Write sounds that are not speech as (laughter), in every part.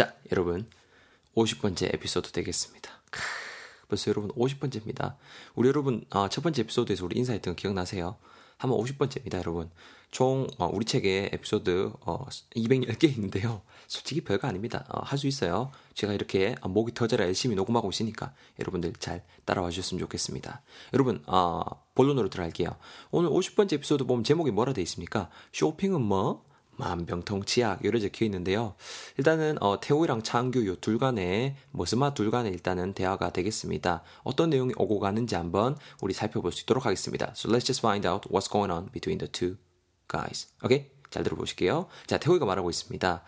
자, 여러분. 50번째 에피소드 되겠습니다. 크, 벌써 여러분 50번째입니다. 우리 여러분, 어, 첫 번째 에피소드에서 우리 인사했던 거 기억나세요? 한번 50번째입니다, 여러분. 총, 어, 우리 책에 에피소드, 어, 210개 있는데요. 솔직히 별거 아닙니다. 어, 할 수 있어요. 제가 이렇게 목이 터져라 열심히 녹음하고 있으니까 여러분들 잘 따라와 주셨으면 좋겠습니다. 여러분, 어, 본론으로 들어갈게요. 오늘 50번째 에피소드 보면 제목이 뭐라 돼 있습니까? 쇼핑은 뭐? 만병통치약 이래 적혀 있는데요. 일단은 어, 태호이랑 창규 요 둘 간에 머스마 둘 간에 일단은 대화가 되겠습니다. 어떤 내용이 오고 가는지 한번 우리 살펴볼 수 있도록 하겠습니다. So let's just find out what's going on between the two guys. 오케이? 잘 들어보실게요. 자, 태호이가 말하고 있습니다.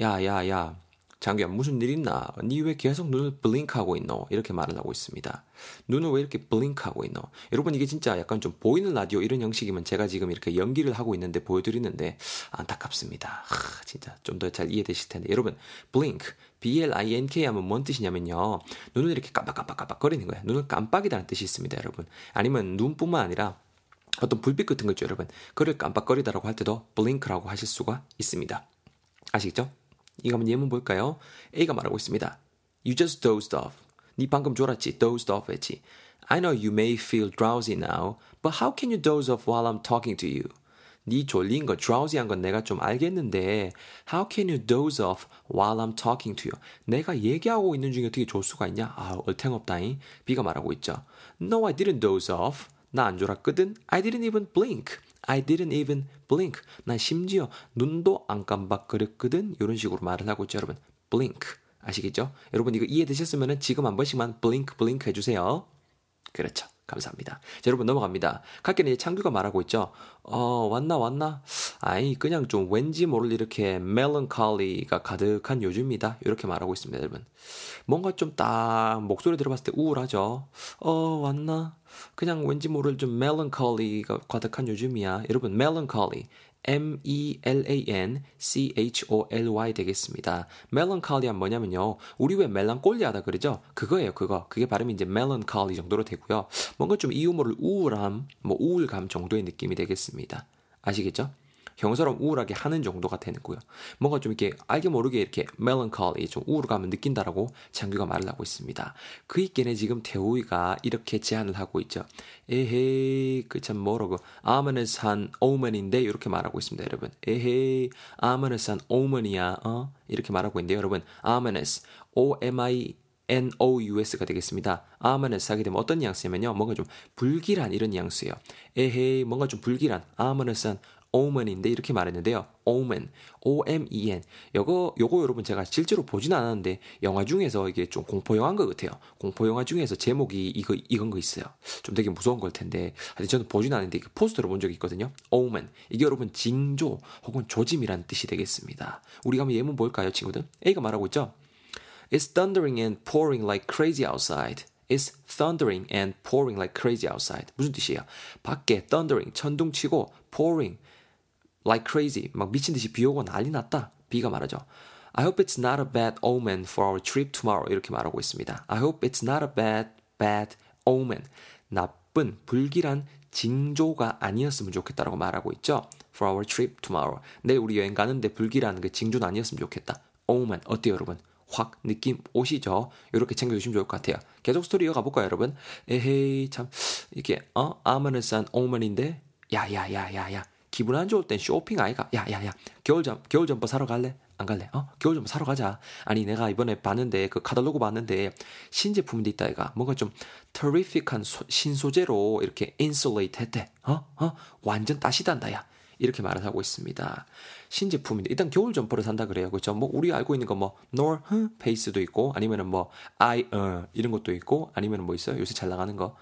야, 야, 야. 장규야 무슨 일 있나? 니 왜 계속 눈을 블링크하고 있노? 이렇게 말을 하고 있습니다. 눈을 왜 이렇게 블링크하고 있노? 여러분 이게 진짜 약간 좀 보이는 라디오 이런 형식이면 제가 지금 이렇게 연기를 하고 있는데 보여드리는데 안타깝습니다. 하, 진짜 좀 더 잘 이해되실 텐데 여러분 blink B-L-I-N-K 하면 뭔 뜻이냐면요. 눈을 이렇게 깜빡깜빡깜빡 거리는 거예요. 눈을 깜빡이다는 뜻이 있습니다, 여러분. 아니면 눈뿐만 아니라 어떤 불빛 같은 거 있죠, 여러분. 그를 깜빡거리다라고 할 때도 blink라고 하실 수가 있습니다. 아시겠죠? 이거 한번 예문 볼까요? A가 말하고 있습니다. You just dozed off. 네 방금 졸았지? dozed off 했지. I know you may feel drowsy now, but how can you doze off while I'm talking to you? 네 졸린 거, drowsy한 건 내가 좀 알겠는데 how can you doze off while I'm talking to you? 내가 얘기하고 있는 중에 어떻게 졸 수가 있냐? 아, 얼탱없다잉. B가 말하고 있죠. No, I didn't doze off. 나 안 졸았거든. I didn't even blink. I didn't even blink. 난 심지어 눈도 안 깜박거렸거든. 이런 식으로 말을 하고 있죠, 여러분. blink. 아시겠죠? 여러분 이거 이해되셨으면 지금 한 번씩만 blink, blink 해주세요. 그렇죠. 감사합니다. 자, 여러분 넘어갑니다. 이제 창규가 말하고 있죠. 어, 왔나 왔나? 아이 그냥 좀 왠지 모를 이렇게 멜런컬리가 가득한 요즘이다. 이렇게 말하고 있습니다, 여러분. 뭔가 좀 딱 목소리 들어봤을 때 우울하죠. 어, 왔나? 그냥 왠지 모를 좀 멜런컬리가 가득한 요즘이야. 여러분, 멜런컬리 M-E-L-A-N-C-H-O-L-Y 되겠습니다. 멜런칼리한 뭐냐면요. 우리 왜 멜랑꼴리하다 그러죠? 그거예요, 그거. 그게 발음이 이제 멜런칼리 정도로 되고요. 뭔가 좀 이유 모를 우울함, 뭐 우울감 정도의 느낌이 되겠습니다. 아시겠죠? 형사로 우울하게 하는 정도가 되는고요. 뭔가 좀 이렇게 알게 모르게 이렇게 melancholy 좀 우울감을 느낀다라고 장규가 말을 하고 있습니다. 그 있게는 지금 태우이가 이렇게 제안을 하고 있죠. 에헤이 그 참 뭐라고 아머느산 오먼인데 이렇게 말하고 있습니다, 여러분. 에헤이 아머느산 오먼이야. 어? 이렇게 말하고 있는데요, 여러분. 아머느스 O M I NOUS가 되겠습니다. 아머너스 하게 되면 어떤 뉘앙스냐면요. 뭔가 좀 불길한 이런 뉘앙스예요. 에헤이 뭔가 좀 불길한 아머너스한 omen인데 이렇게 말했는데요. omen, o-m-e-n. 요거 요거 여러분 제가 실제로 보진 않았는데 영화 중에서 이게 좀 공포 영화인 것 같아요. 공포 영화 중에서 제목이 이거 이건 거 있어요. 좀 되게 무서운 걸 텐데. 하여튼 저는 보진 않았는데 포스터를 본 적이 있거든요. omen. 이게 여러분 징조 혹은 조짐이라는 뜻이 되겠습니다. 우리가 한번 예문 볼까요, 친구들? A가 말하고 있죠. It's thundering and pouring like crazy outside. It's thundering and pouring like crazy outside. 무슨 뜻이에요? 밖에 thundering 천둥치고 pouring like crazy 막 미친 듯이 비 오고 난리 났다. 비가 말하죠. I hope it's not a bad omen for our trip tomorrow 이렇게 말하고 있습니다. I hope it's not a bad bad omen 나쁜 불길한 징조가 아니었으면 좋겠다라고 말하고 있죠. For our trip tomorrow 내일 우리 여행 가는데 불길한 그 징조는 아니었으면 좋겠다. omen 어때요 여러분? 확 느낌 오시죠? 이렇게 챙겨주시면 좋을 것 같아요. 계속 스토리 이어가 볼까요, 여러분? 에헤이 참 이렇게 어 ominous한 omen인데 야 야 야 야 야 기분 안 좋을 땐 쇼핑 아이가 야 야 야 겨울 잠 겨울 점퍼 사러 갈래? 안 갈래? 어? 겨울 점퍼 사러 가자. 아니 내가 이번에 봤는데 그 카탈로그 봤는데 신제품인데 있다 이가 뭔가 좀 terrific한 소, 신소재로 이렇게 insulate 했대. 어? 어? 완전 따시단다 야. 이렇게 말을 하고 있습니다. 신제품인데 일단 겨울 점퍼를 산다 그래요. 그렇죠? 뭐 우리 알고 있는 거뭐 North Face도 있고 아니면은 뭐 I uh, 이런 것도 있고 아니면은 뭐 있어요? 요새 잘 나가는 거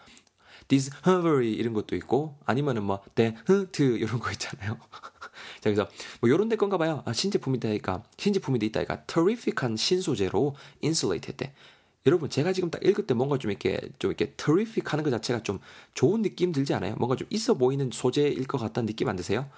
Discovery 이런 것도 있고 아니면은 뭐 데흐트 이런 거 있잖아요. (laughs) 자 그래서 뭐 요런 데 건가 봐요. 아, 신제품이다니까 신제품이 있다니까 terrific한 신소재로 insulate 했대. 여러분 제가 지금 딱 읽을 때 뭔가 좀 이렇게 좀 이렇게 terrific 하는 것 자체가 좀 좋은 느낌 들지 않아요? 뭔가 좀 있어 보이는 소재일 것 같다는 느낌 안 드세요?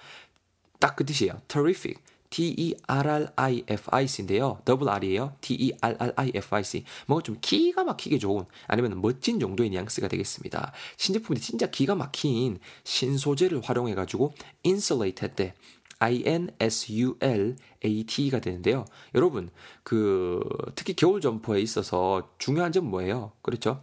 딱 그 뜻이에요. terrific. T-E-R-R-I-F-I-C인데요. 더블 R이에요. T-E-R-R-I-F-I-C. 뭔가 좀 기가 막히게 좋은 아니면 멋진 정도의 뉘앙스가 되겠습니다. 신제품이 진짜 기가 막힌 신소재를 활용해가지고 insulate 했대. I-N-S-U-L-A-T-E가 되는데요. 여러분, 그, 특히 겨울 점퍼에 있어서 중요한 점 뭐예요? 그렇죠?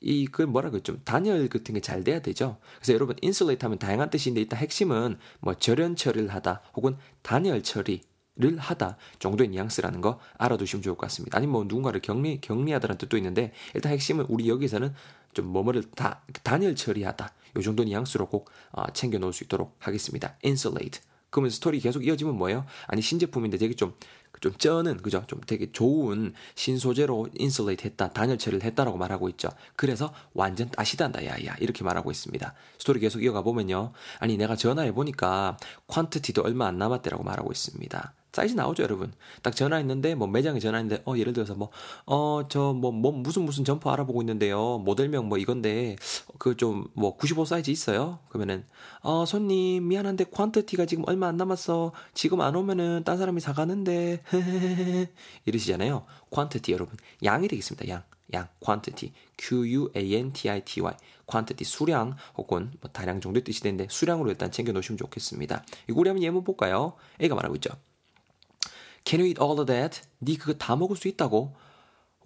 이, 그 뭐라 그랬죠? 단열 같은 게 잘 돼야 되죠? 그래서 여러분, insulate 하면 다양한 뜻인데 일단 핵심은 뭐 절연 처리를 하다 혹은 단열 처리, 를 하다 정도의 뉘앙스라는 거 알아두시면 좋을 것 같습니다. 아니면 뭐 누군가를 격리 격리하다는 뜻도 있는데 일단 핵심은 우리 여기서는 좀 뭐뭐를 다 단열 처리하다 요 정도 뉘앙스로 꼭 어, 챙겨 놓을 수 있도록 하겠습니다. insulate. 그러면 스토리 계속 이어지면 뭐예요? 아니 신제품인데 되게 좀좀 쩌는 그죠? 좀 되게 좋은 신소재로 insulate 했다, 단열 처리를 했다라고 말하고 있죠. 그래서 완전 따시단다 야야 이렇게 말하고 있습니다. 스토리 계속 이어가 보면요. 아니 내가 전화해 보니까 quantity도 얼마 안 남았대라고 말하고 있습니다. 사이즈 나오죠, 여러분. 딱 전화했는데, 뭐, 매장에 전화했는데, 어, 예를 들어서 뭐, 어, 저, 뭐, 뭐, 무슨 무슨 점퍼 알아보고 있는데요. 모델명 뭐 이건데, 그 좀, 뭐, 95 사이즈 있어요? 그러면은, 어, 손님, 미안한데, quantity가 지금 얼마 안 남았어. 지금 안 오면은, 딴 사람이 사가는데, (laughs) 이러시잖아요. 퀀트티, 여러분. 양이 되겠습니다, 양. 양, quantity, Q-U-A-N-T-I-T-Y, quantity, 수량 혹은 뭐 다량 정도의 뜻이 되는데 수량으로 일단 챙겨 놓으시면 좋겠습니다. 이거 우리 한번 예문 볼까요? A가 말하고 있죠. Can you eat all of that? 네 그거 다 먹을 수 있다고?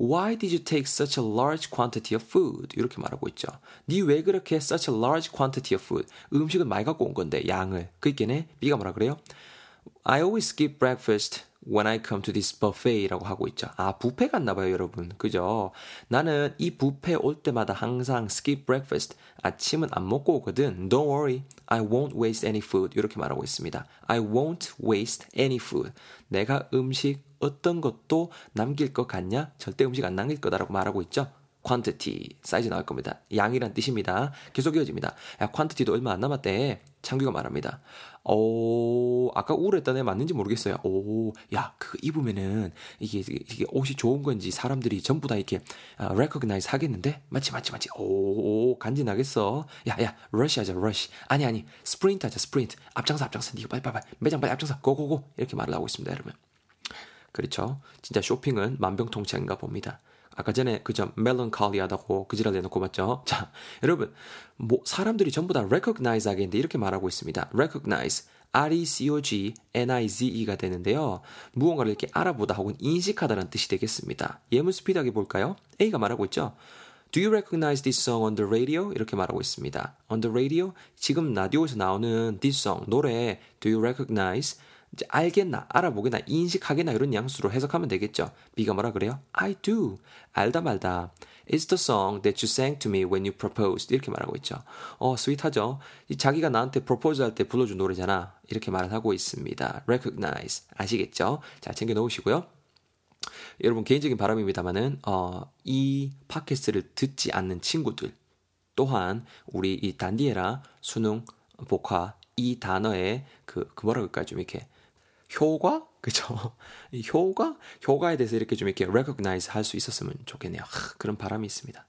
Why did you take such a large quantity of food? 이렇게 말하고 있죠. 네 왜 그렇게 such a large quantity of food? 음식을 많이 갖고 온 건데 양을. 그 있겠네. B가 뭐라 그래요? I always skip breakfast when I come to this buffet라고 하고 있죠. 아, 뷔페 갔나 봐요, 여러분. 그죠? 나는 이 뷔페 올 때마다 항상 skip breakfast. 아침은 안 먹고 오거든. Don't worry. I won't waste any food. 이렇게 말하고 있습니다. I won't waste any food. 내가 음식 어떤 것도 남길 것 같냐? 절대 음식 안 남길 거다라고 말하고 있죠. quantity 사이즈 나올 겁니다. 양이란 뜻입니다. 계속 이어집니다. 야, quantity도 얼마 안 남았대. 창규가 말합니다. 오, 아까 우울했던 애 맞는지 모르겠어요. 오, 야, 그거 입으면은 이게, 이게 옷이 좋은 건지 사람들이 전부 다 이렇게 아, recognize 하겠는데? 맞지, 맞지, 맞지. 오, 간지 나겠어. 야, 야, rush 하자, rush. 아니, 아니, sprint 하자, sprint. 앞장서, 앞장서. 니가 빨리, 빨리, 빨리. 매장 빨리 앞장서. 고고고. 이렇게 말을 하고 있습니다, 여러분. 그렇죠. 진짜 쇼핑은 만병통치약인가 봅니다. 아까 전에 그저 멜론칼리하다고 그 지랄 내놓고 봤죠. (laughs) 자, 여러분, 뭐 사람들이 전부 다 recognize 하겠는데 이렇게 말하고 있습니다. recognize R-E-C-O-G-N-I-Z-E가 되는데요. 무언가를 이렇게 알아보다 혹은 인식하다는 뜻이 되겠습니다. 예문 스피드하게 볼까요? A가 말하고 있죠. Do you recognize this song on the radio? 이렇게 말하고 있습니다. On the radio? 지금 라디오에서 나오는 this song, 노래 Do you recognize? 이제 알겠나, 알아보겠나, 인식하겠나 이런 양수로 해석하면 되겠죠. B가 뭐라 그래요? I do. 알다 말다. It's the song that you sang to me when you proposed. 이렇게 말하고 있죠. 어, 스윗하죠. 자기가 나한테 프로포즈 할 때 불러준 노래잖아. 이렇게 말을 하고 있습니다. recognize. 아시겠죠? 자, 챙겨 놓으시고요. 여러분 개인적인 바람입니다만은 어, 이 팟캐스트를 듣지 않는 친구들 또한 우리 이 단디에라 수능 복화 이 단어의 그, 그 뭐라 그럴까요? 좀 이렇게 효과? 이 효과? 효과에 대해서 이렇게 좀 이렇게 recognize 할 수 있었으면 좋겠네요. 하, 그런 바람이 있습니다.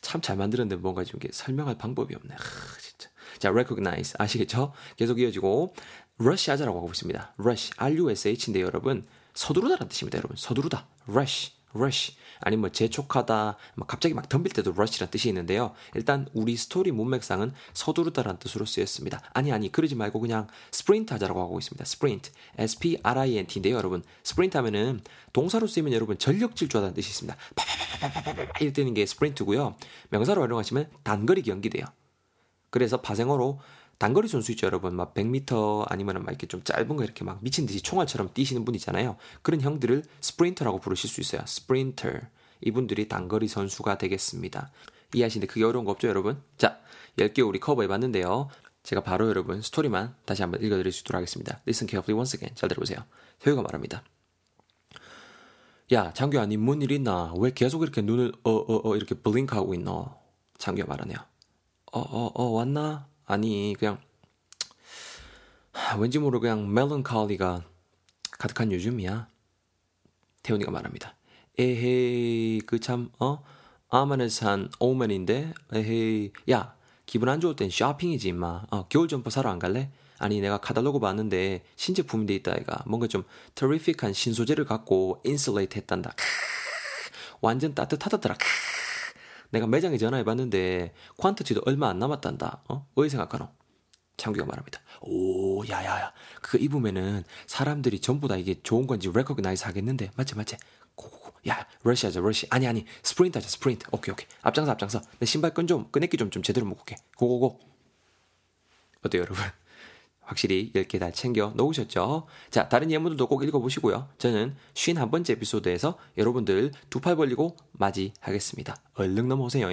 참 잘 만들었는데 뭔가 좀 이렇게 설명할 방법이 없네. 하, 진짜. 자, recognize. 아시겠죠? 계속 이어지고, rush 하자라고 하고 있습니다. rush. R-U-S-H인데 여러분, 서두르다라는 뜻입니다, 여러분. 서두르다. rush. Rush 아니면 뭐 재촉하다 막 갑자기 막 덤빌 때도 rush라는 뜻이 있는데요. 일단 우리 스토리 문맥상은 서두르다라는 뜻으로 쓰였습니다. 아니 아니 그러지 말고 그냥 sprint 하자라고 하고 있습니다. sprint S P R I N T인데요, 여러분. sprint 하면은 동사로 쓰이면 여러분 전력 질주하다는 뜻이 있습니다. 파파파파파파 이럴 때는 게 sprint고요. 명사로 활용하시면 단거리 경기돼요. 그래서 파생어로 단거리 선수 있죠, 여러분. 막 100m 아니면 막 이렇게 좀 짧은 거 이렇게 막 미친 듯이 총알처럼 뛰시는 분 있잖아요. 그런 형들을 sprinter라고 부르실 수 있어요. sprinter. 이분들이 단거리 선수가 되겠습니다. 이해하시는데 그게 어려운 거 없죠, 여러분? 자, 10개 우리 커버해 봤는데요. 제가 바로 여러분 스토리만 다시 한번 읽어드릴 수 있도록 하겠습니다. Listen carefully once again. 잘 들어보세요. 효유가 말합니다. 야, 장규야, 니뭔 일 있나? 왜 계속 이렇게 눈을 어, 어, 어, 이렇게 블링크하고 있노? 장규가 말하네요. 어, 어, 어, 왔나? 아니 그냥 왠지 모르 그냥 멜론칼리가 가득한 요즘이야. 태훈이가 말합니다. 에헤이 그 참 어? ominous한 omen인데 에헤이 야 기분 안 좋을 땐 쇼핑이지 임마. 어, 겨울 점퍼 사러 안 갈래? 아니 내가 카탈로그 봤는데 신제품인데 있다 이가 뭔가 좀 terrific한 신소재를 갖고 insulate 했단다. 완전 따뜻하다더라. 내가 매장에 전화해봤는데 quantity도 얼마 안 남았단다. 어? 왜 생각하노? 창규가 말합니다. 오, 야야야. 그거 입으면은 사람들이 전부 다 이게 좋은 건지 recognize 하겠는데. 맞지, 맞지? go go go. 야, 러시 하자, 러시. 아니, 아니. sprint 하자, sprint. 오케이, 오케이. 앞장서, 앞장서. 내 신발 끈 좀, 끈내기 좀, 좀 제대로 묶을게. go go go. 어때요, 여러분? 확실히 10개 다 챙겨 놓으셨죠? 자, 다른 예문들도 꼭 읽어보시고요. 저는 51번째 에피소드에서 여러분들 두 팔 벌리고 맞이하겠습니다. 얼른 넘어오세요.